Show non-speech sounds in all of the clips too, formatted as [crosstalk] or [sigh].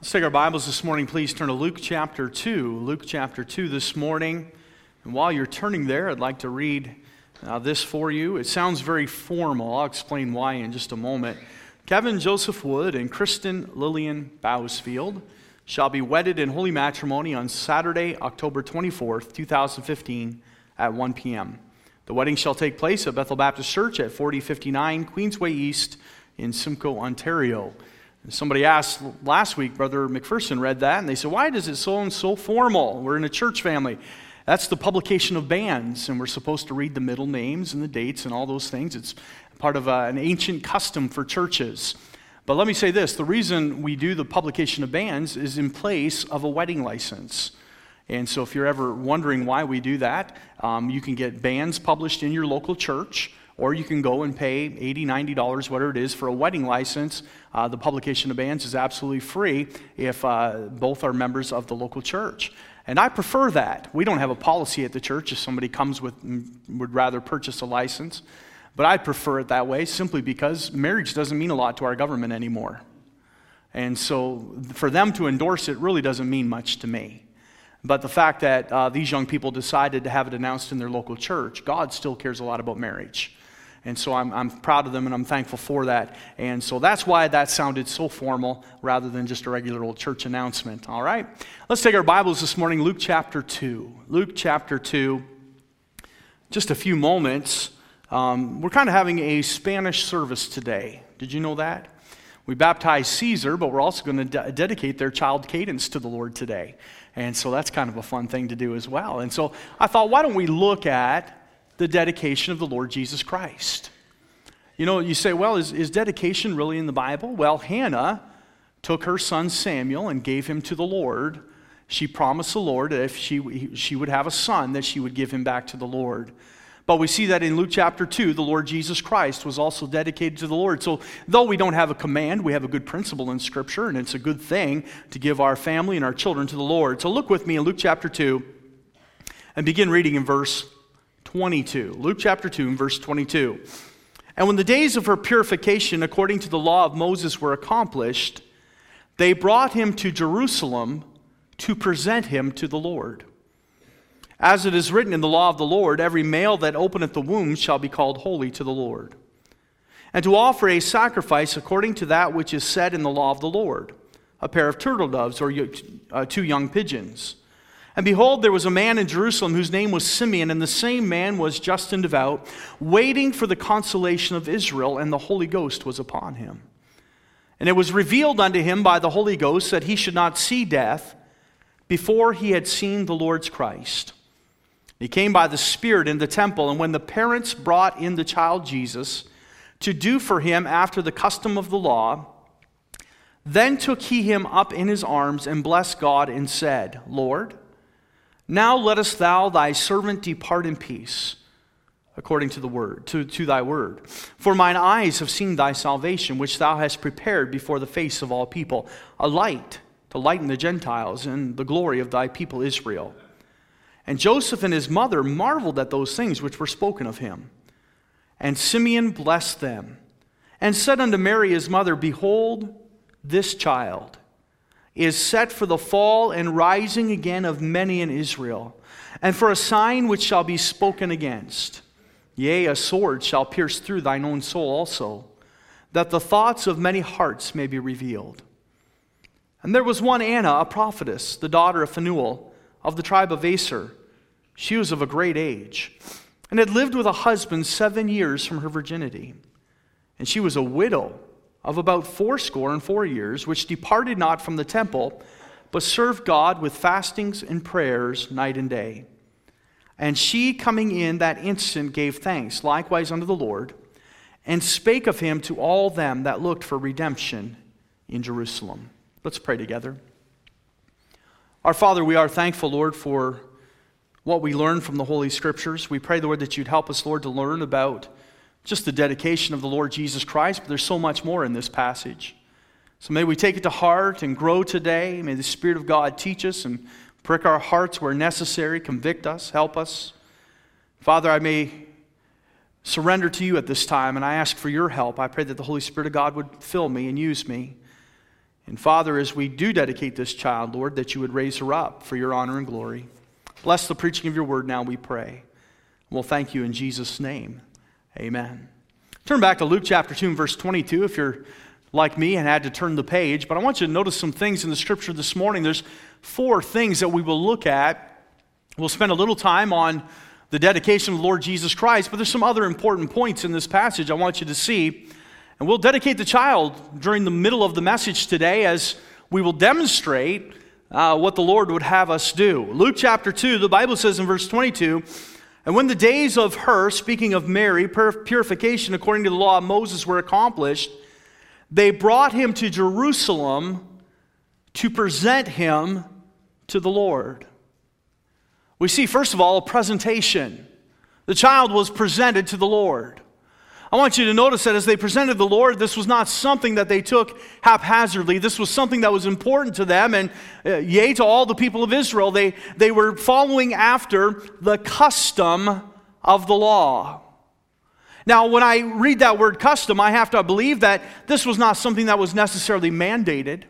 Let's take our Bibles this morning. Please turn to Luke chapter 2. Luke chapter 2 this morning. And while you're turning there, I'd like to read uh, this for you. It sounds very formal. I'll explain why in just a moment. Kevin Joseph Wood and Kristen Lillian Bousfield shall be wedded in holy matrimony on Saturday, October 24th, 2015, at 1 p.m. The wedding shall take place at Bethel Baptist Church at 4059 Queensway East in Simcoe, Ontario. Somebody asked last week, Brother McPherson read that, and they said, Why does it sound so formal? We're in a church family. That's the publication of banns, and we're supposed to read the middle names and the dates and all those things. It's part of uh, an ancient custom for churches. But let me say this the reason we do the publication of banns is in place of a wedding license. And so, if you're ever wondering why we do that, um, you can get banns published in your local church or you can go and pay $80, $90, whatever it is, for a wedding license. Uh, the publication of banns is absolutely free if uh, both are members of the local church. And I prefer that. We don't have a policy at the church if somebody comes with would rather purchase a license. But I prefer it that way simply because marriage doesn't mean a lot to our government anymore. And so for them to endorse it really doesn't mean much to me. But the fact that uh, these young people decided to have it announced in their local church, God still cares a lot about marriage. And so I'm, I'm proud of them and I'm thankful for that. And so that's why that sounded so formal rather than just a regular old church announcement. All right? Let's take our Bibles this morning, Luke chapter 2. Luke chapter 2. Just a few moments. Um, we're kind of having a Spanish service today. Did you know that? We baptized Caesar, but we're also going to de- dedicate their child Cadence to the Lord today. And so that's kind of a fun thing to do as well. And so I thought, why don't we look at the dedication of the Lord Jesus Christ. You know, you say, well, is, is dedication really in the Bible? Well, Hannah took her son Samuel and gave him to the Lord. She promised the Lord that if she, she would have a son, that she would give him back to the Lord. But we see that in Luke chapter 2, the Lord Jesus Christ was also dedicated to the Lord. So, though we don't have a command, we have a good principle in Scripture, and it's a good thing to give our family and our children to the Lord. So, look with me in Luke chapter 2 and begin reading in verse 22. Luke chapter 2, verse 22. And when the days of her purification, according to the law of Moses, were accomplished, they brought him to Jerusalem to present him to the Lord. As it is written in the law of the Lord, every male that openeth the womb shall be called holy to the Lord. And to offer a sacrifice according to that which is said in the law of the Lord a pair of turtle doves or uh, two young pigeons. And behold, there was a man in Jerusalem whose name was Simeon, and the same man was just and devout, waiting for the consolation of Israel, and the Holy Ghost was upon him. And it was revealed unto him by the Holy Ghost that he should not see death before he had seen the Lord's Christ. He came by the Spirit in the temple, and when the parents brought in the child Jesus to do for him after the custom of the law, then took he him up in his arms and blessed God and said, Lord, now lettest thou thy servant depart in peace, according to the word, to, to thy word. For mine eyes have seen thy salvation, which thou hast prepared before the face of all people, a light to lighten the Gentiles and the glory of thy people Israel. And Joseph and his mother marveled at those things which were spoken of him. And Simeon blessed them, and said unto Mary his mother, Behold, this child is set for the fall and rising again of many in Israel, and for a sign which shall be spoken against. Yea, a sword shall pierce through thine own soul also, that the thoughts of many hearts may be revealed. And there was one Anna, a prophetess, the daughter of Phanuel, of the tribe of Aser. She was of a great age, and had lived with a husband seven years from her virginity. And she was a widow of about fourscore and four years, which departed not from the temple, but served God with fastings and prayers night and day. And she, coming in that instant, gave thanks likewise unto the Lord, and spake of him to all them that looked for redemption in Jerusalem. Let's pray together. Our Father, we are thankful, Lord, for what we learn from the Holy Scriptures. We pray, Lord, that you'd help us, Lord, to learn about just the dedication of the Lord Jesus Christ, but there's so much more in this passage. So may we take it to heart and grow today. May the Spirit of God teach us and prick our hearts where necessary, convict us, help us. Father, I may surrender to you at this time, and I ask for your help. I pray that the Holy Spirit of God would fill me and use me. And Father, as we do dedicate this child, Lord, that you would raise her up for your honor and glory. Bless the preaching of your word now, we pray. We'll thank you in Jesus' name. Amen. Turn back to Luke chapter 2 and verse 22 if you're like me and had to turn the page. But I want you to notice some things in the scripture this morning. There's four things that we will look at. We'll spend a little time on the dedication of the Lord Jesus Christ, but there's some other important points in this passage I want you to see. And we'll dedicate the child during the middle of the message today as we will demonstrate uh, what the Lord would have us do. Luke chapter 2, the Bible says in verse 22 And when the days of her, speaking of Mary, purification according to the law of Moses were accomplished, they brought him to Jerusalem to present him to the Lord. We see, first of all, a presentation. The child was presented to the Lord. I want you to notice that as they presented the Lord, this was not something that they took haphazardly. This was something that was important to them, and uh, yea, to all the people of Israel. They, they were following after the custom of the law. Now, when I read that word custom, I have to believe that this was not something that was necessarily mandated.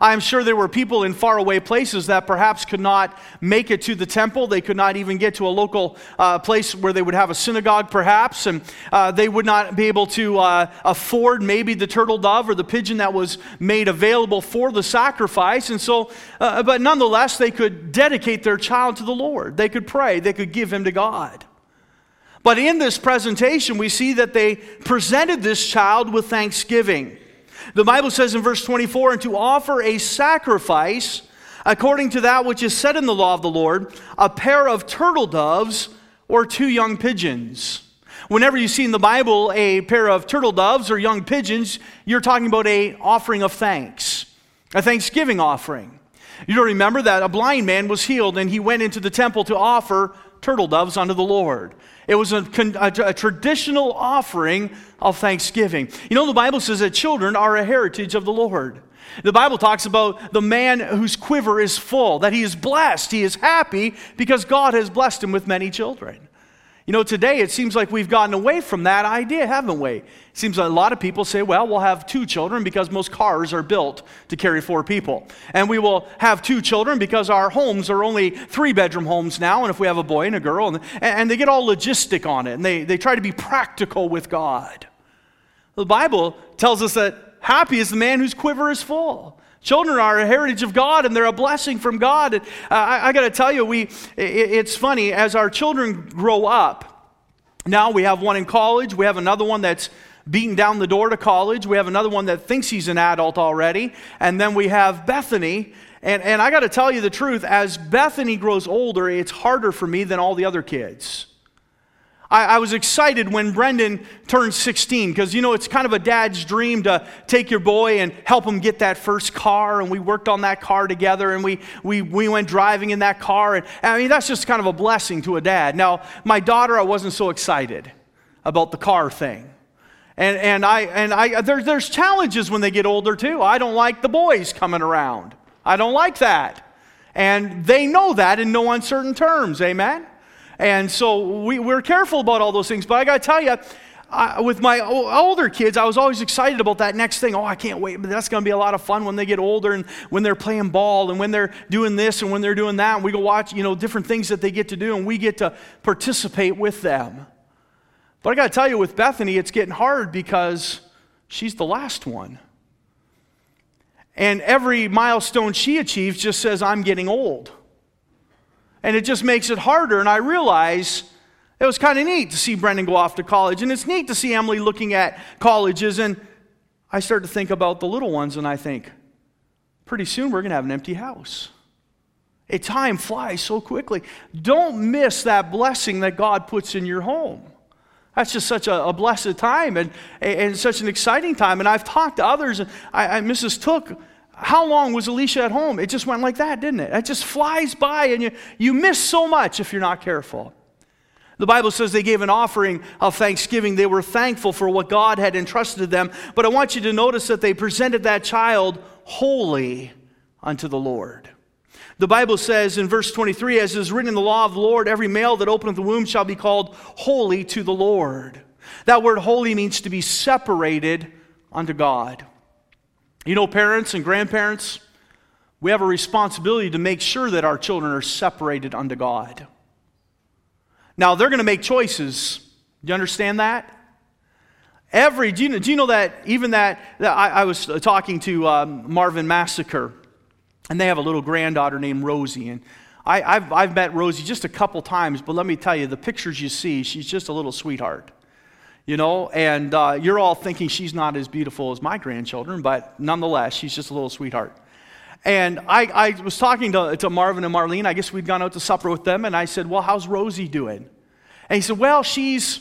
I'm sure there were people in faraway places that perhaps could not make it to the temple. They could not even get to a local uh, place where they would have a synagogue, perhaps, and uh, they would not be able to uh, afford maybe the turtle dove or the pigeon that was made available for the sacrifice. And so, uh, but nonetheless, they could dedicate their child to the Lord. They could pray, they could give him to God. But in this presentation, we see that they presented this child with thanksgiving. The Bible says in verse 24, and to offer a sacrifice according to that which is said in the law of the Lord, a pair of turtle doves or two young pigeons. Whenever you see in the Bible a pair of turtle doves or young pigeons, you're talking about a offering of thanks, a thanksgiving offering. You don't remember that a blind man was healed and he went into the temple to offer turtle doves unto the Lord. It was a, a, a, traditional offering of thanksgiving. You know, the Bible says that children are a heritage of the Lord. The Bible talks about the man whose quiver is full, that he is blessed, he is happy because God has blessed him with many children. You know, today it seems like we've gotten away from that idea, haven't we? It seems like a lot of people say, well, we'll have two children because most cars are built to carry four people. And we will have two children because our homes are only three bedroom homes now. And if we have a boy and a girl, and, and they get all logistic on it and they, they try to be practical with God. The Bible tells us that happy is the man whose quiver is full. Children are a heritage of God and they're a blessing from God. And, uh, I, I got to tell you, we, it, it's funny, as our children grow up, now we have one in college, we have another one that's beating down the door to college, we have another one that thinks he's an adult already, and then we have Bethany. And, and I got to tell you the truth, as Bethany grows older, it's harder for me than all the other kids. I, I was excited when Brendan turned 16 because, you know, it's kind of a dad's dream to take your boy and help him get that first car. And we worked on that car together and we, we, we went driving in that car. And I mean, that's just kind of a blessing to a dad. Now, my daughter, I wasn't so excited about the car thing. And, and, I, and I, there, there's challenges when they get older, too. I don't like the boys coming around. I don't like that. And they know that in no uncertain terms. Amen? And so we, we're careful about all those things. But I got to tell you, I, with my older kids, I was always excited about that next thing. Oh, I can't wait. But that's going to be a lot of fun when they get older and when they're playing ball and when they're doing this and when they're doing that. And we go watch, you know, different things that they get to do and we get to participate with them. But I got to tell you, with Bethany, it's getting hard because she's the last one. And every milestone she achieves just says, I'm getting old. And it just makes it harder. And I realize it was kind of neat to see Brendan go off to college. And it's neat to see Emily looking at colleges. And I start to think about the little ones, and I think, pretty soon we're going to have an empty house. A time flies so quickly. Don't miss that blessing that God puts in your home. That's just such a, a blessed time and, and such an exciting time. And I've talked to others. I, I, Mrs. Took how long was Alicia at home? It just went like that, didn't it? It just flies by, and you, you miss so much if you're not careful. The Bible says they gave an offering of thanksgiving. They were thankful for what God had entrusted to them. But I want you to notice that they presented that child wholly unto the Lord. The Bible says in verse 23, as is written in the law of the Lord, every male that openeth the womb shall be called holy to the Lord. That word holy means to be separated unto God. You know, parents and grandparents, we have a responsibility to make sure that our children are separated unto God. Now, they're going to make choices. Do you understand that? Every, do you know, do you know that even that, that I, I, was talking to um, Marvin Massacre, and they have a little granddaughter named Rosie. And I, have I've met Rosie just a couple times, but let me tell you, the pictures you see, she's just a little sweetheart. You know, and uh, you're all thinking she's not as beautiful as my grandchildren, but nonetheless, she's just a little sweetheart. And I, I was talking to, to Marvin and Marlene. I guess we'd gone out to supper with them, and I said, Well, how's Rosie doing? And he said, Well, she's,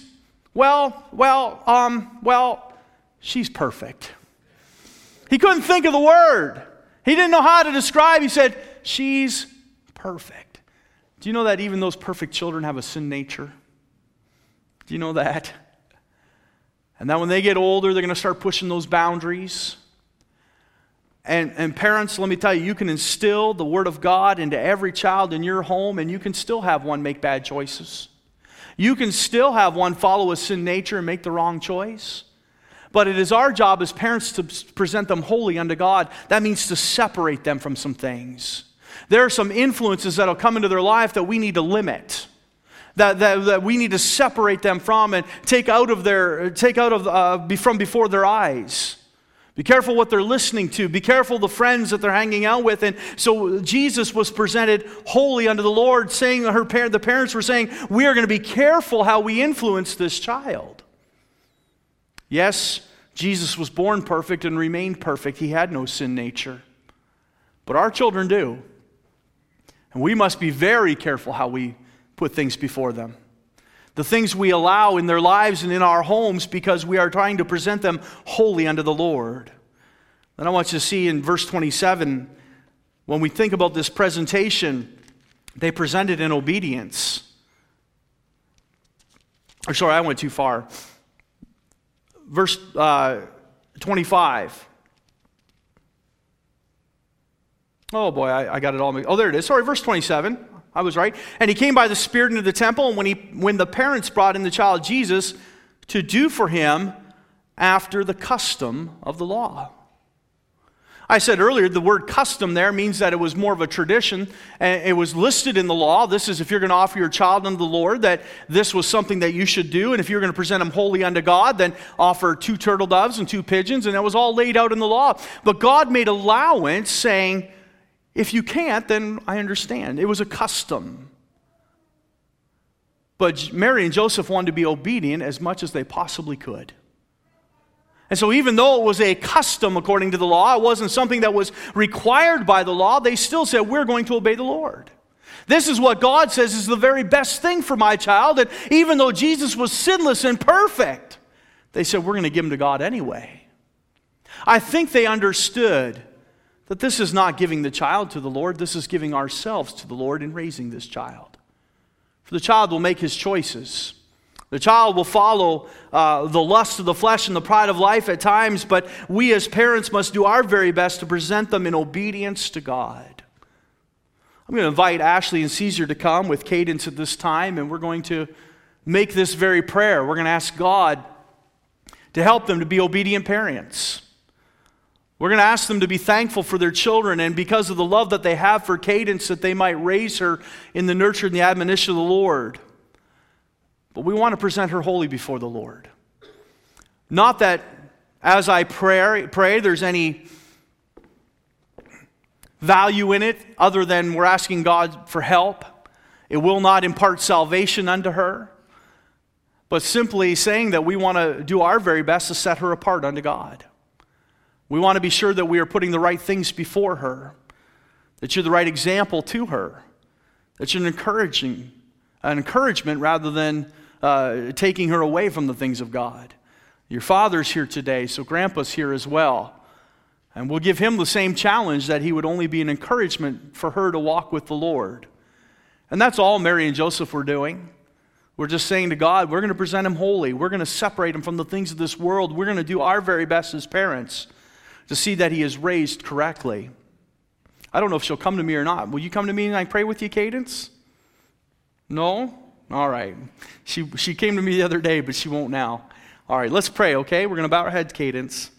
well, well, um, well, she's perfect. He couldn't think of the word. He didn't know how to describe. He said, She's perfect. Do you know that even those perfect children have a sin nature? Do you know that? And that when they get older, they're going to start pushing those boundaries. And, and parents, let me tell you, you can instill the Word of God into every child in your home, and you can still have one make bad choices. You can still have one follow a sin nature and make the wrong choice. But it is our job as parents to present them wholly unto God. That means to separate them from some things. There are some influences that will come into their life that we need to limit. That, that, that we need to separate them from and take out of their take out of uh, from before their eyes be careful what they're listening to. Be careful the friends that they're hanging out with. And so Jesus was presented holy unto the Lord, saying her the parents were saying, We are going to be careful how we influence this child. Yes, Jesus was born perfect and remained perfect. He had no sin nature. But our children do. And we must be very careful how we put things before them the things we allow in their lives and in our homes because we are trying to present them wholly unto the Lord. Then I want you to see in verse 27, when we think about this presentation, they presented in obedience. Or sorry, I went too far. Verse uh, 25. Oh boy, I, I got it all. Oh, there it is. Sorry, verse 27. I was right. And he came by the Spirit into the temple, and when, he, when the parents brought in the child Jesus to do for him after the custom of the law. I said earlier, the word custom there means that it was more of a tradition. And it was listed in the law. This is if you're going to offer your child unto the Lord, that this was something that you should do. And if you're going to present him wholly unto God, then offer two turtle doves and two pigeons. And that was all laid out in the law. But God made allowance, saying, if you can't, then I understand. It was a custom. But Mary and Joseph wanted to be obedient as much as they possibly could. And so, even though it was a custom according to the law, it wasn't something that was required by the law, they still said, We're going to obey the Lord. This is what God says is the very best thing for my child. And even though Jesus was sinless and perfect, they said, We're going to give him to God anyway. I think they understood that this is not giving the child to the Lord, this is giving ourselves to the Lord in raising this child. For the child will make his choices. The child will follow uh, the lust of the flesh and the pride of life at times, but we as parents must do our very best to present them in obedience to God. I'm going to invite Ashley and Caesar to come with Cadence at this time, and we're going to make this very prayer. We're going to ask God to help them to be obedient parents. We're going to ask them to be thankful for their children and because of the love that they have for Cadence, that they might raise her in the nurture and the admonition of the Lord. But we want to present her wholly before the Lord. Not that as I pray, pray there's any value in it other than we're asking God for help. It will not impart salvation unto her, but simply saying that we want to do our very best to set her apart unto God. We want to be sure that we are putting the right things before her, that you're the right example to her, that you're an encouraging, an encouragement rather than uh, taking her away from the things of God. Your father's here today, so grandpa's here as well. And we'll give him the same challenge that he would only be an encouragement for her to walk with the Lord. And that's all Mary and Joseph were doing. We're just saying to God, we're going to present him holy. We're going to separate him from the things of this world. We're going to do our very best as parents to see that he is raised correctly. I don't know if she'll come to me or not. Will you come to me and I pray with you, Cadence? No? All right. She, she came to me the other day, but she won't now. All right, let's pray, okay? We're going to bow our heads, Cadence.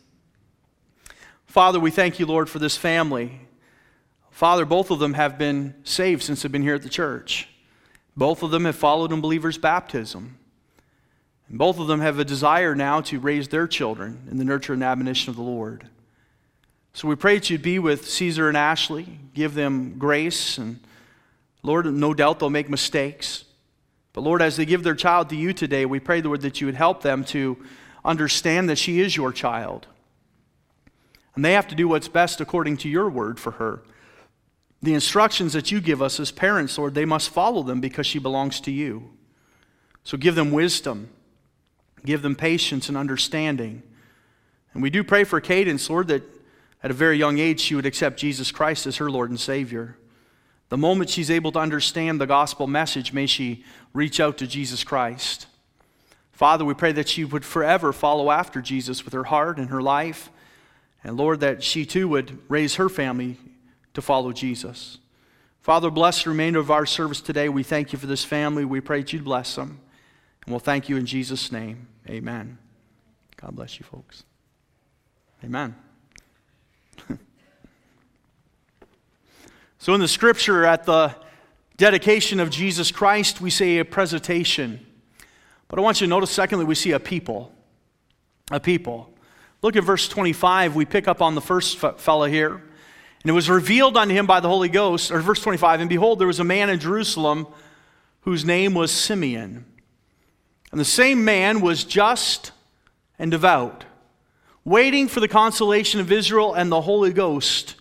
Father, we thank you, Lord, for this family. Father, both of them have been saved since they've been here at the church. Both of them have followed in believers' baptism. And both of them have a desire now to raise their children in the nurture and admonition of the Lord. So we pray that you'd be with Caesar and Ashley, give them grace, and Lord, no doubt they'll make mistakes. But Lord, as they give their child to you today, we pray, Lord, that you would help them to understand that she is your child. And they have to do what's best according to your word for her. The instructions that you give us as parents, Lord, they must follow them because she belongs to you. So give them wisdom, give them patience and understanding. And we do pray for Cadence, Lord, that at a very young age she would accept Jesus Christ as her Lord and Savior. The moment she's able to understand the gospel message, may she reach out to Jesus Christ. Father, we pray that she would forever follow after Jesus with her heart and her life. And Lord, that she too would raise her family to follow Jesus. Father, bless the remainder of our service today. We thank you for this family. We pray that you'd bless them. And we'll thank you in Jesus' name. Amen. God bless you, folks. Amen. So, in the scripture, at the dedication of Jesus Christ, we say a presentation. But I want you to notice, secondly, we see a people. A people. Look at verse 25. We pick up on the first fellow here. And it was revealed unto him by the Holy Ghost, or verse 25, and behold, there was a man in Jerusalem whose name was Simeon. And the same man was just and devout, waiting for the consolation of Israel, and the Holy Ghost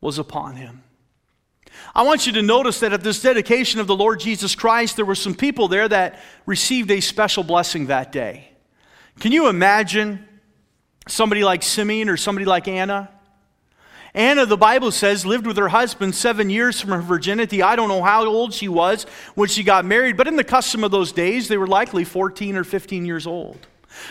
was upon him. I want you to notice that at this dedication of the Lord Jesus Christ, there were some people there that received a special blessing that day. Can you imagine somebody like Simeon or somebody like Anna? Anna, the Bible says, lived with her husband seven years from her virginity. I don't know how old she was when she got married, but in the custom of those days, they were likely 14 or 15 years old.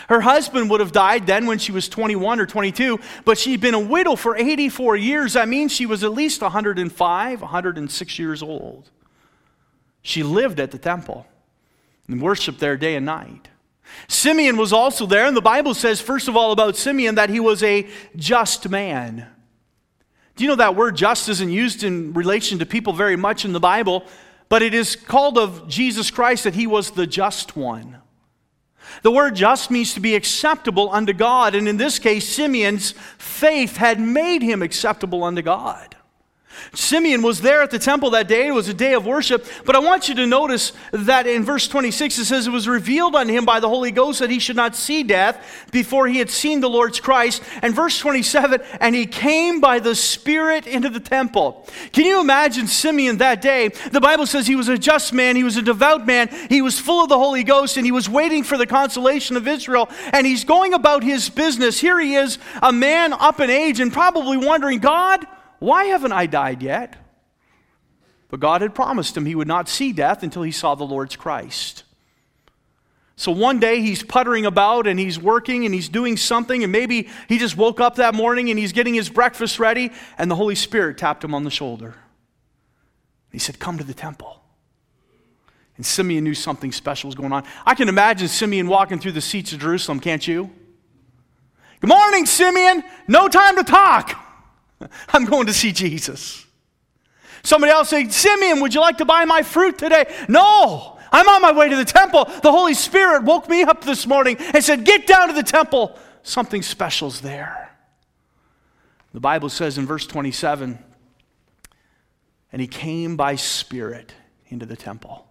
Her husband would have died then when she was 21 or 22, but she'd been a widow for 84 years. That means she was at least 105, 106 years old. She lived at the temple and worshiped there day and night. Simeon was also there, and the Bible says, first of all, about Simeon that he was a just man. Do you know that word just isn't used in relation to people very much in the Bible, but it is called of Jesus Christ that he was the just one. The word just means to be acceptable unto God, and in this case, Simeon's faith had made him acceptable unto God. Simeon was there at the temple that day. It was a day of worship. But I want you to notice that in verse 26 it says, It was revealed unto him by the Holy Ghost that he should not see death before he had seen the Lord's Christ. And verse 27, And he came by the Spirit into the temple. Can you imagine Simeon that day? The Bible says he was a just man, he was a devout man, he was full of the Holy Ghost, and he was waiting for the consolation of Israel. And he's going about his business. Here he is, a man up in age, and probably wondering, God, why haven't I died yet? But God had promised him he would not see death until he saw the Lord's Christ. So one day he's puttering about and he's working and he's doing something, and maybe he just woke up that morning and he's getting his breakfast ready, and the Holy Spirit tapped him on the shoulder. He said, Come to the temple. And Simeon knew something special was going on. I can imagine Simeon walking through the seats of Jerusalem, can't you? Good morning, Simeon. No time to talk. [laughs] I'm going to see Jesus. Somebody else say, Simeon, would you like to buy my fruit today? No, I'm on my way to the temple. The Holy Spirit woke me up this morning and said, Get down to the temple. Something special's there. The Bible says in verse 27 and he came by spirit into the temple.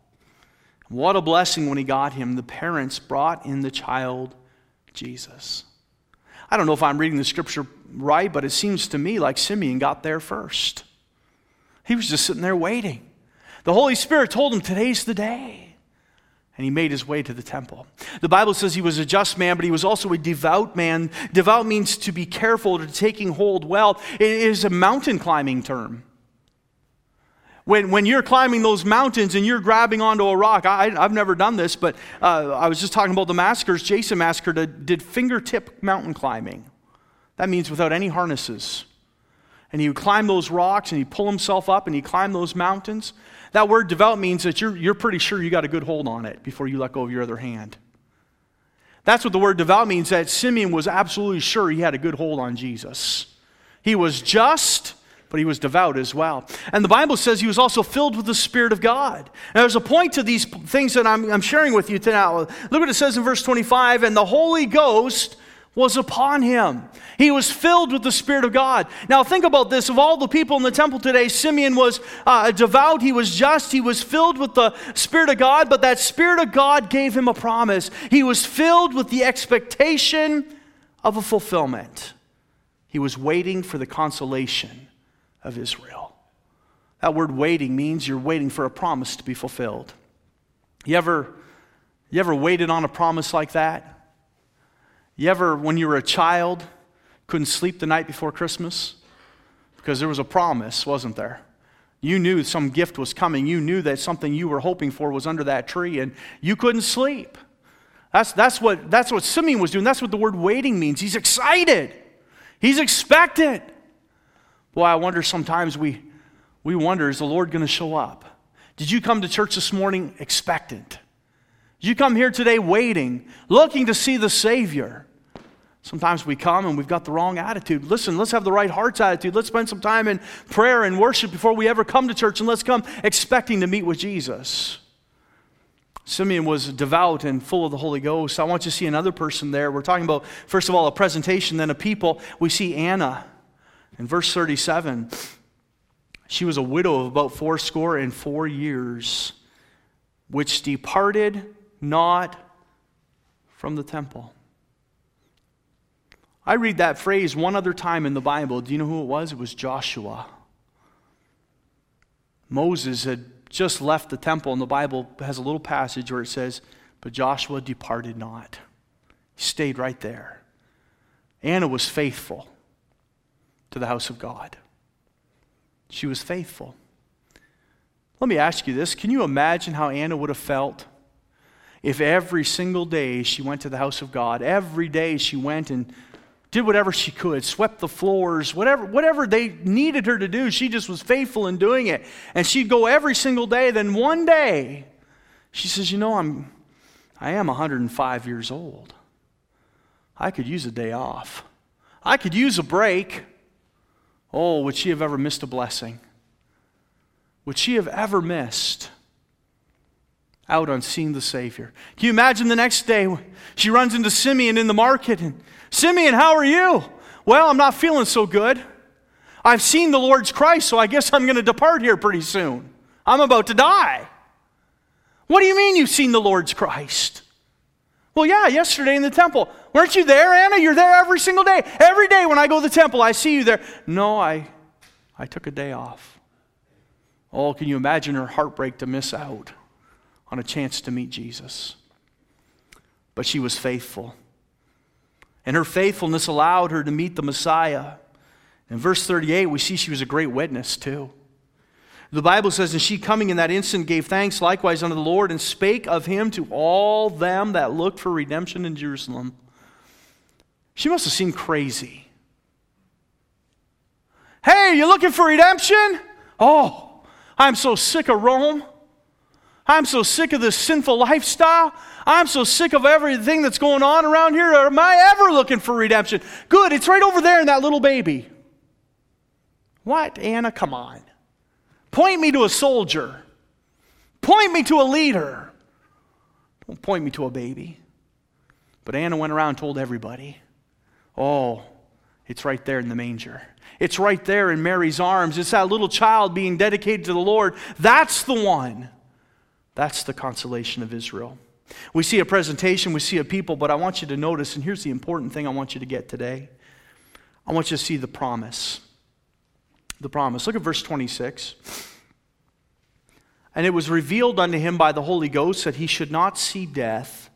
What a blessing when he got him. The parents brought in the child Jesus. I don't know if I'm reading the scripture right, but it seems to me like Simeon got there first. He was just sitting there waiting. The Holy Spirit told him, Today's the day. And he made his way to the temple. The Bible says he was a just man, but he was also a devout man. Devout means to be careful, to taking hold well. It is a mountain climbing term. When, when you're climbing those mountains and you're grabbing onto a rock, I, have never done this, but uh, I was just talking about the massacres. Jason Massacre did fingertip mountain climbing. That means without any harnesses. And he would climb those rocks and he'd pull himself up and he'd climb those mountains. That word devout means that you're, you're pretty sure you got a good hold on it before you let go of your other hand. That's what the word devout means, that Simeon was absolutely sure he had a good hold on Jesus. He was just, but he was devout as well. And the Bible says he was also filled with the Spirit of God. Now, there's a point to these things that I'm, I'm sharing with you tonight. Look what it says in verse 25 and the Holy Ghost was upon him. He was filled with the Spirit of God. Now, think about this. Of all the people in the temple today, Simeon was uh, devout, he was just, he was filled with the Spirit of God, but that Spirit of God gave him a promise. He was filled with the expectation of a fulfillment. He was waiting for the consolation of Israel. That word waiting means you're waiting for a promise to be fulfilled. You ever, you ever waited on a promise like that? You ever, when you were a child, couldn't sleep the night before Christmas? Because there was a promise, wasn't there? You knew some gift was coming. You knew that something you were hoping for was under that tree, and you couldn't sleep. That's, that's, what, that's what Simeon was doing. That's what the word waiting means. He's excited, he's expectant. Boy, I wonder sometimes we, we wonder is the Lord going to show up? Did you come to church this morning expectant? You come here today waiting, looking to see the Savior? Sometimes we come and we've got the wrong attitude. Listen, let's have the right heart's attitude. Let's spend some time in prayer and worship before we ever come to church, and let's come expecting to meet with Jesus. Simeon was devout and full of the Holy Ghost. I want you to see another person there. We're talking about, first of all, a presentation, then a people. We see Anna in verse 37. She was a widow of about fourscore and four years, which departed not from the temple. I read that phrase one other time in the Bible. Do you know who it was? It was Joshua. Moses had just left the temple, and the Bible has a little passage where it says, But Joshua departed not. He stayed right there. Anna was faithful to the house of God. She was faithful. Let me ask you this can you imagine how Anna would have felt if every single day she went to the house of God? Every day she went and did whatever she could, swept the floors, whatever, whatever they needed her to do, she just was faithful in doing it. And she'd go every single day. Then one day, she says, You know, I'm, I am 105 years old. I could use a day off. I could use a break. Oh, would she have ever missed a blessing? Would she have ever missed out on seeing the Savior? Can you imagine the next day she runs into Simeon in the market and Simeon, how are you? Well, I'm not feeling so good. I've seen the Lord's Christ, so I guess I'm going to depart here pretty soon. I'm about to die. What do you mean you've seen the Lord's Christ? Well, yeah, yesterday in the temple. Weren't you there, Anna? You're there every single day. Every day when I go to the temple, I see you there. No, I, I took a day off. Oh, can you imagine her heartbreak to miss out on a chance to meet Jesus? But she was faithful and her faithfulness allowed her to meet the Messiah. In verse 38, we see she was a great witness too. The Bible says, And she coming in that instant gave thanks likewise unto the Lord and spake of him to all them that looked for redemption in Jerusalem. She must have seemed crazy. Hey, you looking for redemption? Oh, I'm so sick of Rome. I'm so sick of this sinful lifestyle. I'm so sick of everything that's going on around here. Am I ever looking for redemption? Good, it's right over there in that little baby. What, Anna? Come on. Point me to a soldier. Point me to a leader. Don't point me to a baby. But Anna went around and told everybody, Oh, it's right there in the manger. It's right there in Mary's arms. It's that little child being dedicated to the Lord. That's the one. That's the consolation of Israel. We see a presentation, we see a people, but I want you to notice, and here's the important thing I want you to get today. I want you to see the promise. The promise. Look at verse 26. And it was revealed unto him by the Holy Ghost that he should not see death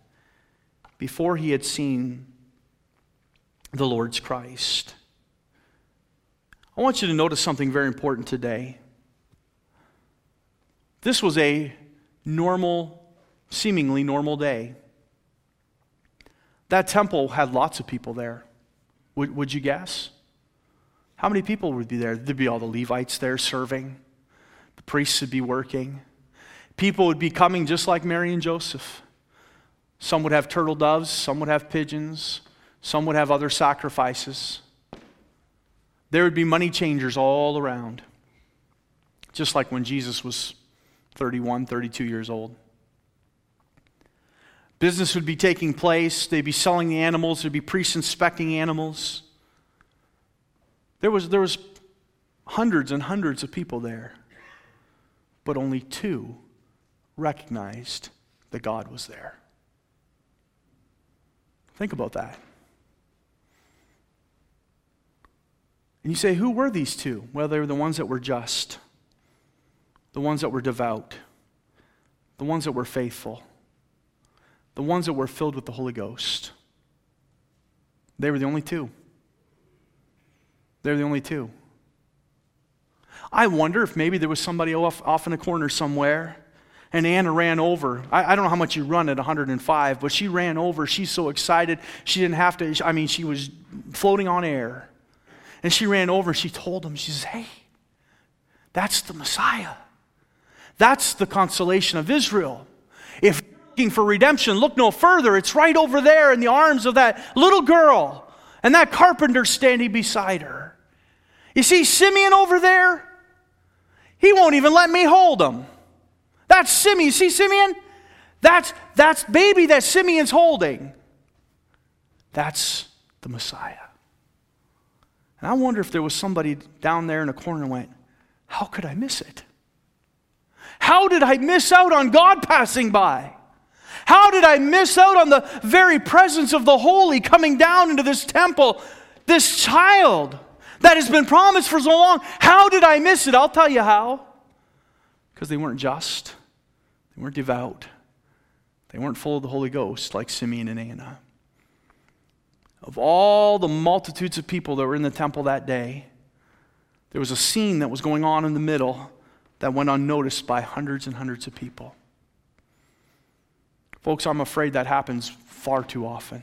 before he had seen the Lord's Christ. I want you to notice something very important today. This was a normal, seemingly normal day. That temple had lots of people there. Would, would you guess? How many people would be there? There'd be all the Levites there serving, the priests would be working. People would be coming just like Mary and Joseph. Some would have turtle doves, some would have pigeons, some would have other sacrifices. There would be money changers all around, just like when Jesus was 31, 32 years old. Business would be taking place. They'd be selling the animals. There'd be priests inspecting animals. There was, there was hundreds and hundreds of people there, but only two recognized that God was there. Think about that. And you say, who were these two? Well, they were the ones that were just, the ones that were devout, the ones that were faithful the ones that were filled with the Holy Ghost. They were the only two. They're the only two. I wonder if maybe there was somebody off, off in a corner somewhere and Anna ran over. I, I, don't know how much you run at 105, but she ran over. She's so excited. She didn't have to, I mean, she was floating on air. And she ran over and she told him, she says, Hey, that's the Messiah. That's the consolation of Israel. If you're looking for redemption, look no further. It's right over there in the arms of that little girl and that carpenter standing beside her. You see Simeon over there? He won't even let me hold him. That's Simeon. You see Simeon? That's that's baby that Simeon's holding. That's the Messiah. And I wonder if there was somebody down there in a corner and went, How could I miss it? How did I miss out on God passing by? How did I miss out on the very presence of the holy coming down into this temple? This child that has been promised for so long. How did I miss it? I'll tell you how. Because they weren't just, they weren't devout, they weren't full of the Holy Ghost like Simeon and Anna. Of all the multitudes of people that were in the temple that day, there was a scene that was going on in the middle that went unnoticed by hundreds and hundreds of people. Folks, I'm afraid that happens far too often.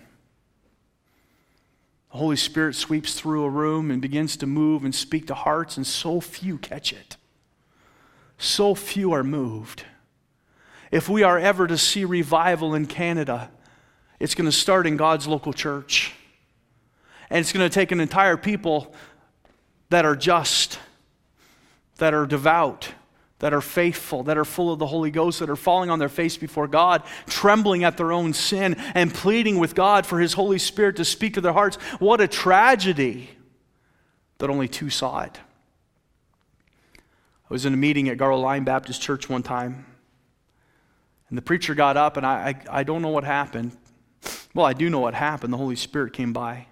The Holy Spirit sweeps through a room and begins to move and speak to hearts, and so few catch it. So few are moved. If we are ever to see revival in Canada, it's going to start in God's local church. And it's going to take an entire people that are just, that are devout, that are faithful, that are full of the Holy Ghost, that are falling on their face before God, trembling at their own sin, and pleading with God for His Holy Spirit to speak to their hearts. What a tragedy that only two saw it. I was in a meeting at Garland Line Baptist Church one time, and the preacher got up, and I, I, I don't know what happened. Well, I do know what happened. The Holy Spirit came by.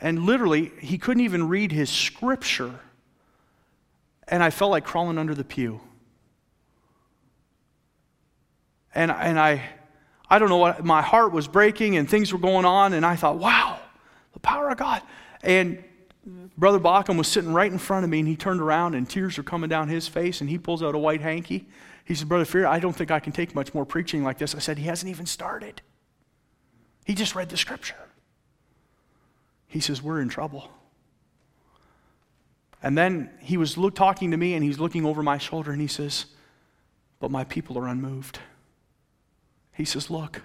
And literally, he couldn't even read his scripture and I felt like crawling under the pew. And, and I, I don't know what, my heart was breaking and things were going on, and I thought, wow, the power of God. And Brother Bacham was sitting right in front of me, and he turned around, and tears were coming down his face, and he pulls out a white hanky. He said, Brother Fear, I don't think I can take much more preaching like this. I said, He hasn't even started. He just read the scripture. He says, We're in trouble. And then he was look, talking to me and he's looking over my shoulder and he says, But my people are unmoved. He says, Look.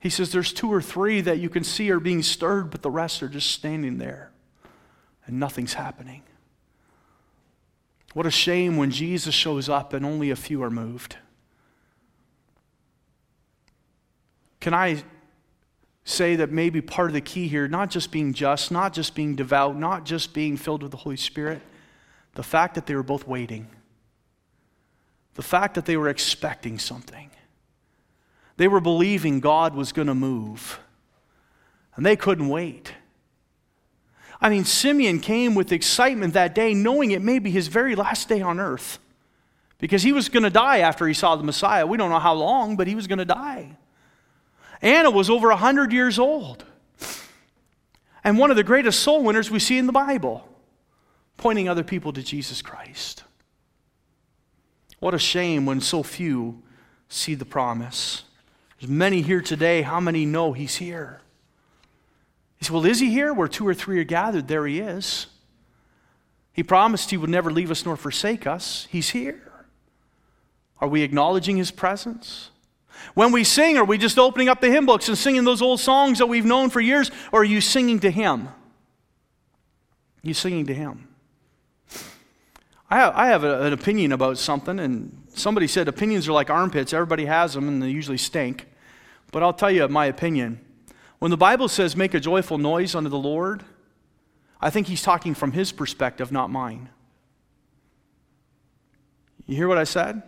He says, There's two or three that you can see are being stirred, but the rest are just standing there and nothing's happening. What a shame when Jesus shows up and only a few are moved. Can I say that maybe part of the key here, not just being just, not just being devout, not just being filled with the Holy Spirit, the fact that they were both waiting, the fact that they were expecting something. They were believing God was going to move, and they couldn't wait. I mean, Simeon came with excitement that day, knowing it may be his very last day on earth because he was going to die after he saw the Messiah. We don't know how long, but he was going to die. Anna was over 100 years old. And one of the greatest soul winners we see in the Bible, pointing other people to Jesus Christ. What a shame when so few see the promise. There's many here today. How many know he's here? He said, Well, is he here? Where two or three are gathered, there he is. He promised he would never leave us nor forsake us. He's here. Are we acknowledging his presence? When we sing, are we just opening up the hymn books and singing those old songs that we've known for years, or are you singing to Him? You singing to Him. I have, an opinion about something, and somebody said opinions are like armpits. Everybody has them, and they usually stink. But I'll tell you my opinion. When the Bible says make a joyful noise unto the Lord, I think he's talking from his perspective, not mine. You hear what I said?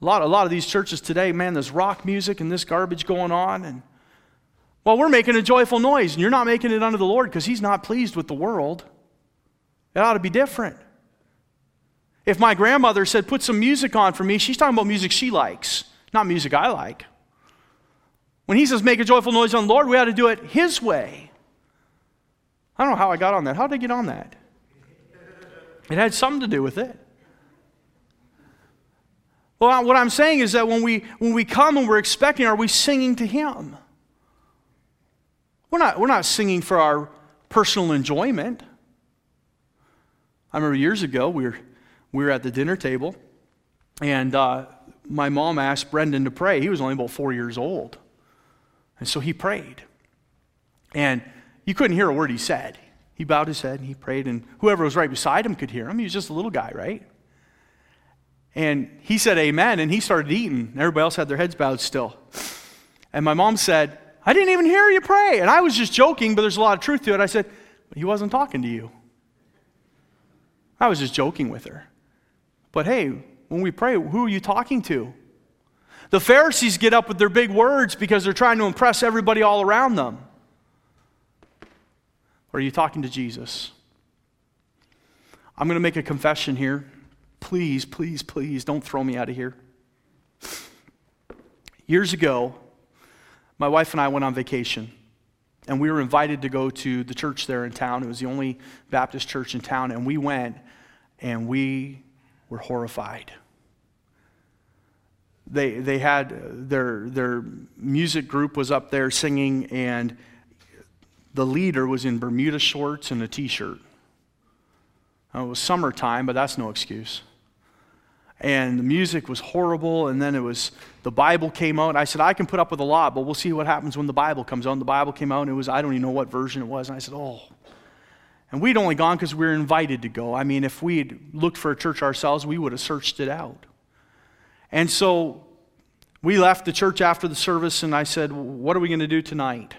A lot, a lot of these churches today, man, there's rock music and this garbage going on. And, well, we're making a joyful noise, and you're not making it unto the Lord because he's not pleased with the world. It ought to be different. If my grandmother said, put some music on for me, she's talking about music she likes, not music I like. When he says make a joyful noise on the Lord, we ought to do it his way. I don't know how I got on that. How did I get on that? It had something to do with it. Well, what I'm saying is that when we, when we come and we're expecting, are we singing to Him? We're not, we're not singing for our personal enjoyment. I remember years ago, we were, we were at the dinner table, and uh, my mom asked Brendan to pray. He was only about four years old. And so he prayed. And you couldn't hear a word he said. He bowed his head and he prayed, and whoever was right beside him could hear him. He was just a little guy, right? And he said amen, and he started eating. Everybody else had their heads bowed still. And my mom said, I didn't even hear you pray. And I was just joking, but there's a lot of truth to it. I said, He wasn't talking to you. I was just joking with her. But hey, when we pray, who are you talking to? The Pharisees get up with their big words because they're trying to impress everybody all around them. Or are you talking to Jesus? I'm going to make a confession here. Please, please, please don't throw me out of here. Years ago, my wife and I went on vacation, and we were invited to go to the church there in town. It was the only Baptist church in town, and we went, and we were horrified. They, they had their, their music group was up there singing, and the leader was in Bermuda shorts and a t shirt. It was summertime, but that's no excuse and the music was horrible and then it was the bible came out. I said i can put up with a lot but we'll see what happens when the bible comes out. The bible came out and it was i don't even know what version it was and i said oh. And we'd only gone because we were invited to go. I mean if we'd looked for a church ourselves we would have searched it out. And so we left the church after the service and i said what are we going to do tonight?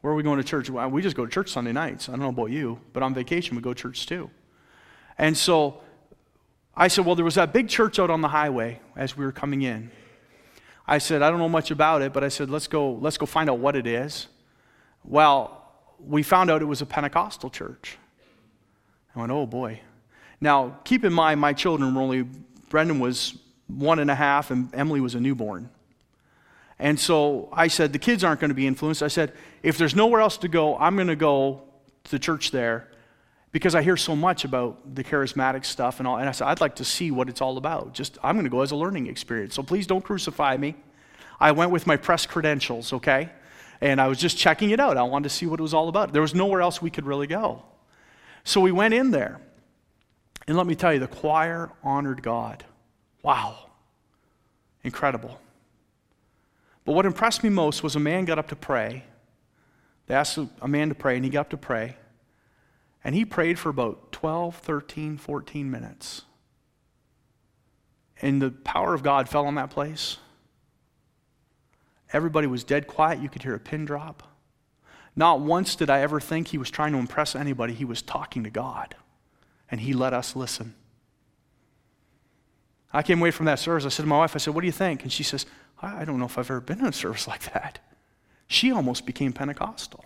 Where are we going to church? Well, we just go to church sunday nights. I don't know about you but on vacation we go to church too. And so I said, Well, there was that big church out on the highway as we were coming in. I said, I don't know much about it, but I said, let's go, let's go find out what it is. Well, we found out it was a Pentecostal church. I went, oh boy. Now, keep in mind, my children were only, Brendan was one and a half, and Emily was a newborn. And so I said, the kids aren't going to be influenced. I said, if there's nowhere else to go, I'm going to go to the church there because I hear so much about the charismatic stuff and all. And I said, I'd like to see what it's all about. Just, I'm going to go as a learning experience. So please don't crucify me. I went with my press credentials, okay? And I was just checking it out. I wanted to see what it was all about. There was nowhere else we could really go. So we went in there. And let me tell you, the choir honored God. Wow. Incredible. But what impressed me most was a man got up to pray. They asked a man to pray, and he got up to pray. And he prayed for about 12, 13, 14 minutes. And the power of God fell on that place. Everybody was dead quiet. You could hear a pin drop. Not once did I ever think he was trying to impress anybody. He was talking to God. And he let us listen. I came away from that service. I said to my wife, I said, What do you think? And she says, I don't know if I've ever been in a service like that. She almost became Pentecostal.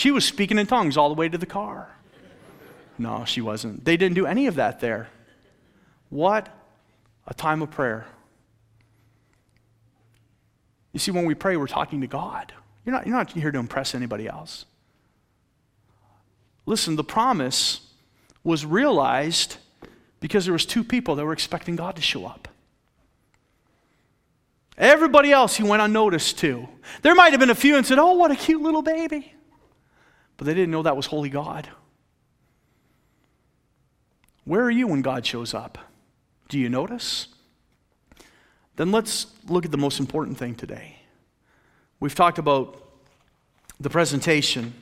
She was speaking in tongues all the way to the car. No, she wasn't. They didn't do any of that there. What a time of prayer. You see, when we pray, we're talking to God. You're not, you're not here to impress anybody else. Listen, the promise was realized because there was two people that were expecting God to show up. Everybody else he went unnoticed to. There might have been a few and said, Oh, what a cute little baby but they didn't know that was holy God. Where are you when God shows up? Do you notice? Then let's look at the most important thing today. We've talked about the presentation.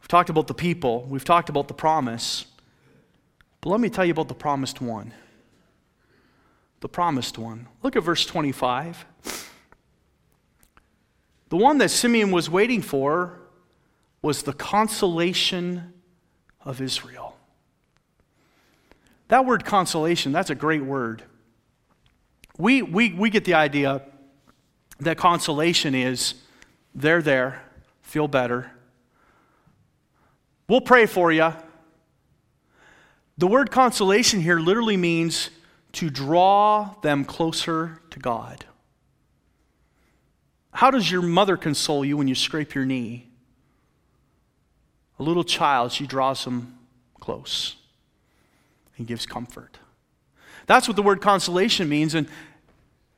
We've talked about the people, we've talked about the promise. But let me tell you about the promised one. The promised one. Look at verse 25. The one that Simeon was waiting for was the consolation of Israel. That word consolation, that's a great word. We, we, we get the idea that consolation is they're there, feel better. We'll pray for you. The word consolation here literally means to draw them closer to God. How does your mother console you when you scrape your knee? A little child, she draws him close and gives comfort. That's what the word consolation means. And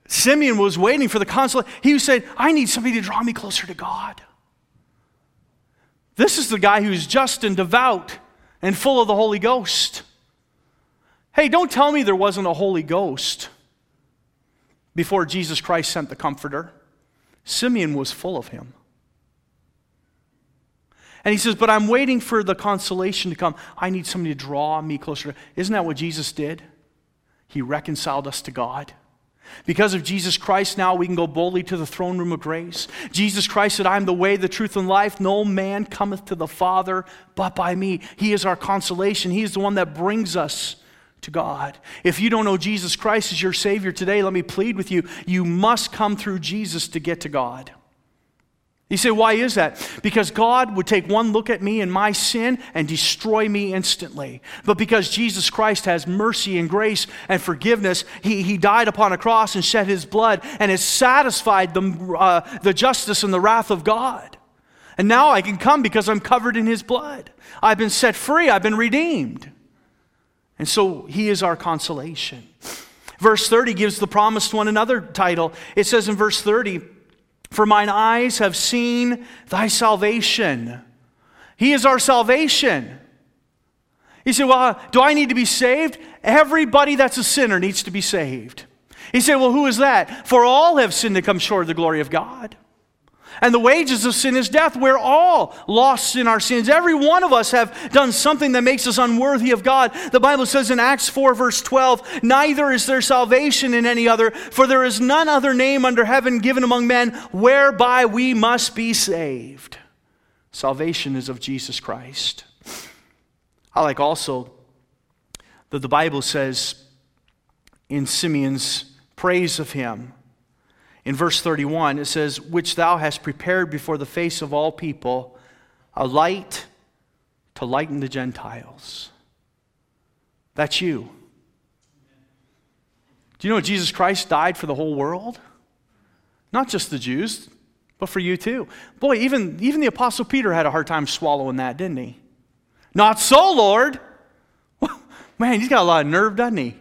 Simeon was waiting for the consolation. He said, I need somebody to draw me closer to God. This is the guy who's just and devout and full of the Holy Ghost. Hey, don't tell me there wasn't a Holy Ghost before Jesus Christ sent the Comforter. Simeon was full of him. And he says, But I'm waiting for the consolation to come. I need somebody to draw me closer. Isn't that what Jesus did? He reconciled us to God. Because of Jesus Christ, now we can go boldly to the throne room of grace. Jesus Christ said, I am the way, the truth, and life. No man cometh to the Father but by me. He is our consolation. He is the one that brings us to God. If you don't know Jesus Christ as your Savior today, let me plead with you. You must come through Jesus to get to God. You say, why is that? Because God would take one look at me and my sin and destroy me instantly. But because Jesus Christ has mercy and grace and forgiveness, He, he died upon a cross and shed His blood and has satisfied the, uh, the justice and the wrath of God. And now I can come because I'm covered in His blood. I've been set free, I've been redeemed. And so He is our consolation. Verse 30 gives the promised one another title. It says in verse 30, for mine eyes have seen thy salvation. He is our salvation. He said, Well, do I need to be saved? Everybody that's a sinner needs to be saved. He said, Well, who is that? For all have sinned to come short of the glory of God. And the wages of sin is death. We're all lost in our sins. Every one of us have done something that makes us unworthy of God. The Bible says in Acts 4, verse 12, Neither is there salvation in any other, for there is none other name under heaven given among men whereby we must be saved. Salvation is of Jesus Christ. I like also that the Bible says in Simeon's praise of him, in verse 31, it says, Which thou hast prepared before the face of all people, a light to lighten the Gentiles. That's you. Do you know Jesus Christ died for the whole world? Not just the Jews, but for you too. Boy, even, even the Apostle Peter had a hard time swallowing that, didn't he? Not so, Lord. [laughs] Man, he's got a lot of nerve, doesn't he?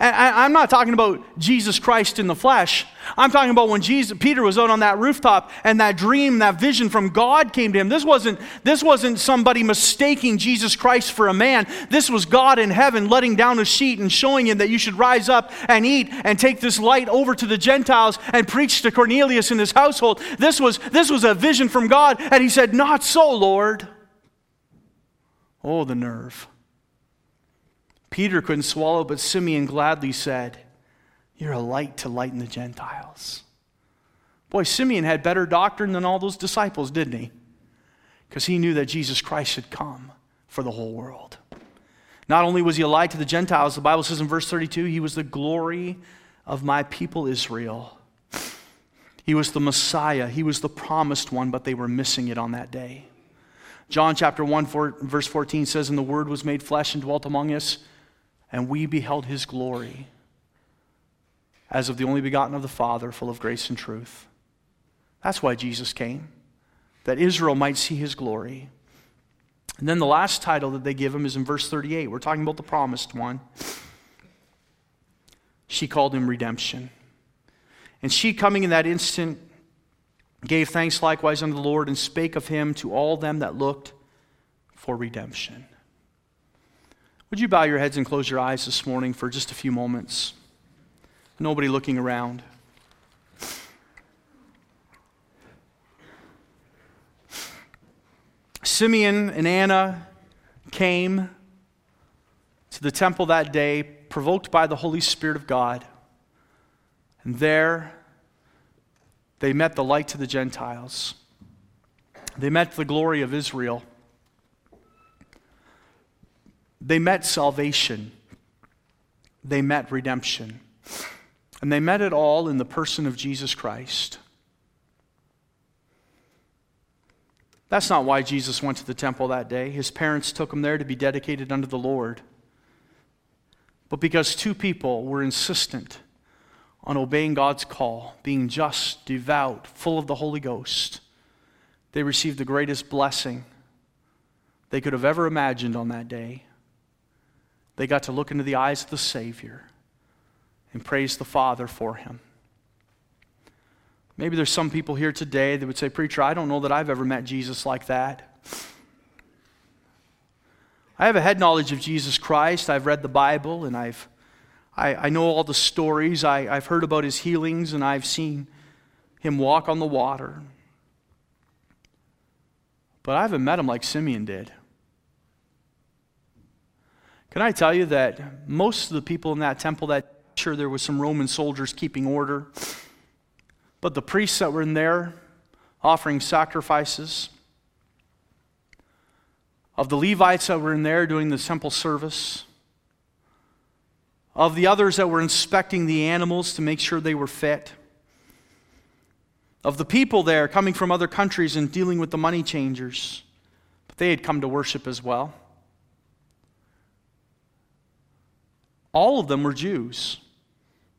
And I'm not talking about Jesus Christ in the flesh. I'm talking about when Jesus, Peter was out on that rooftop and that dream, that vision from God came to him. This wasn't, this wasn't somebody mistaking Jesus Christ for a man. This was God in heaven letting down a sheet and showing him that you should rise up and eat and take this light over to the Gentiles and preach to Cornelius and his household. This was, this was a vision from God. And he said, Not so, Lord. Oh, the nerve. Peter couldn't swallow, but Simeon gladly said, You're a light to lighten the Gentiles. Boy, Simeon had better doctrine than all those disciples, didn't he? Because he knew that Jesus Christ had come for the whole world. Not only was he a light to the Gentiles, the Bible says in verse 32, he was the glory of my people Israel. He was the Messiah, he was the promised one, but they were missing it on that day. John chapter 1, verse 14 says, And the Word was made flesh and dwelt among us and we beheld his glory as of the only begotten of the Father, full of grace and truth. That's why Jesus came, that Israel might see his glory. And then the last title that they give him is in verse 38. We're talking about the promised one. She called him redemption. And she, coming in that instant, gave thanks likewise unto the Lord and spake of him to all them that looked for redemption. Would you bow your heads and close your eyes this morning for just a few moments? Nobody looking around. Simeon and Anna came to the temple that day, provoked by the Holy Spirit of God. And there they met the light to the Gentiles. They met the glory of Israel. They met salvation. They met redemption. And they met it all in the person of Jesus Christ. That's not why Jesus went to the temple that day. His parents took him there to be dedicated unto the Lord. But because two people were insistent on obeying God's call, being just, devout, full of the Holy Ghost, they received the greatest blessing they could have ever imagined on that day. They got to look into the eyes of the Savior and praise the Father for him. Maybe there's some people here today that would say, Preacher, I don't know that I've ever met Jesus like that. I have a head knowledge of Jesus Christ. I've read the Bible and I've, I, I know all the stories. I, I've heard about his healings and I've seen him walk on the water. But I haven't met him like Simeon did. Can I tell you that most of the people in that temple that sure there was some Roman soldiers keeping order, but the priests that were in there offering sacrifices, of the Levites that were in there doing the temple service, of the others that were inspecting the animals to make sure they were fit, of the people there coming from other countries and dealing with the money changers. But they had come to worship as well. All of them were Jews.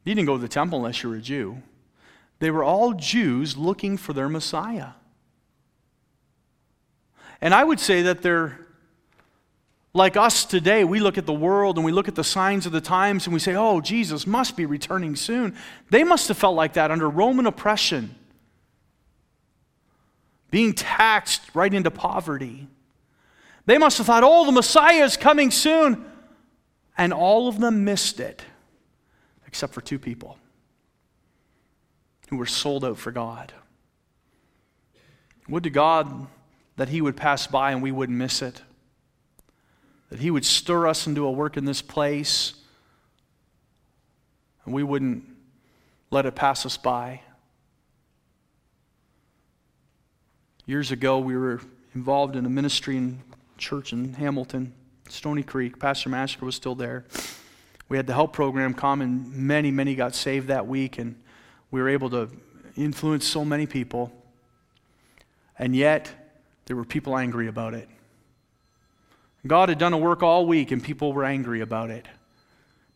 You didn't go to the temple unless you were a Jew. They were all Jews looking for their Messiah. And I would say that they're like us today. We look at the world and we look at the signs of the times and we say, oh, Jesus must be returning soon. They must have felt like that under Roman oppression, being taxed right into poverty. They must have thought, oh, the Messiah is coming soon. And all of them missed it, except for two people who were sold out for God. Would to God that He would pass by and we wouldn't miss it, that He would stir us into a work in this place and we wouldn't let it pass us by. Years ago, we were involved in a ministry in church in Hamilton. Stony Creek. Pastor Masker was still there. We had the help program come, and many, many got saved that week, and we were able to influence so many people. And yet, there were people angry about it. God had done a work all week, and people were angry about it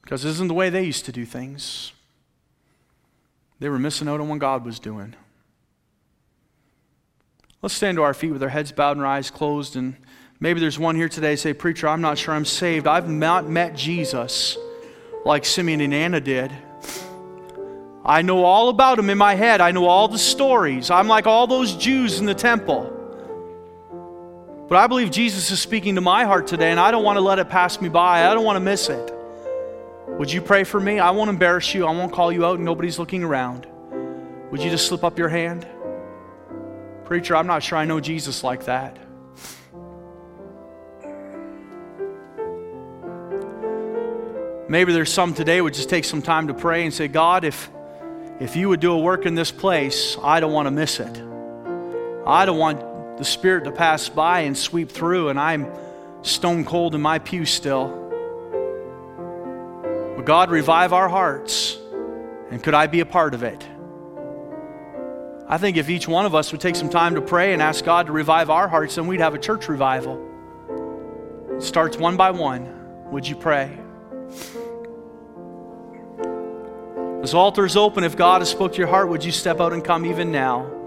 because this isn't the way they used to do things. They were missing out on what God was doing. Let's stand to our feet with our heads bowed and our eyes closed and Maybe there's one here today say, Preacher, I'm not sure I'm saved. I've not met Jesus like Simeon and Anna did. I know all about him in my head. I know all the stories. I'm like all those Jews in the temple. But I believe Jesus is speaking to my heart today, and I don't want to let it pass me by. I don't want to miss it. Would you pray for me? I won't embarrass you. I won't call you out, and nobody's looking around. Would you just slip up your hand? Preacher, I'm not sure I know Jesus like that. Maybe there's some today would just take some time to pray and say, God, if, if you would do a work in this place, I don't want to miss it. I don't want the Spirit to pass by and sweep through, and I'm stone cold in my pew still. But God, revive our hearts, and could I be a part of it? I think if each one of us would take some time to pray and ask God to revive our hearts, then we'd have a church revival. It starts one by one. Would you pray? This altar is open. If God has spoke to your heart, would you step out and come even now?